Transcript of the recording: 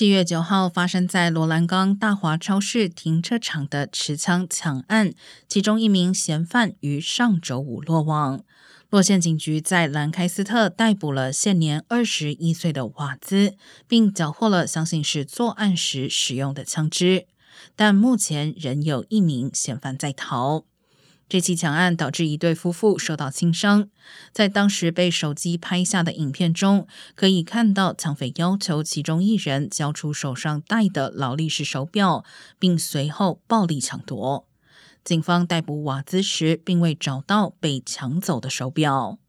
七月九号发生在罗兰冈大华超市停车场的持枪抢案，其中一名嫌犯于上周五落网。洛县警局在兰开斯特逮捕了现年二十一岁的瓦兹，并缴获了相信是作案时使用的枪支，但目前仍有一名嫌犯在逃。这起抢案导致一对夫妇受到轻伤。在当时被手机拍下的影片中，可以看到抢匪要求其中一人交出手上戴的劳力士手表，并随后暴力抢夺。警方逮捕瓦兹时，并未找到被抢走的手表。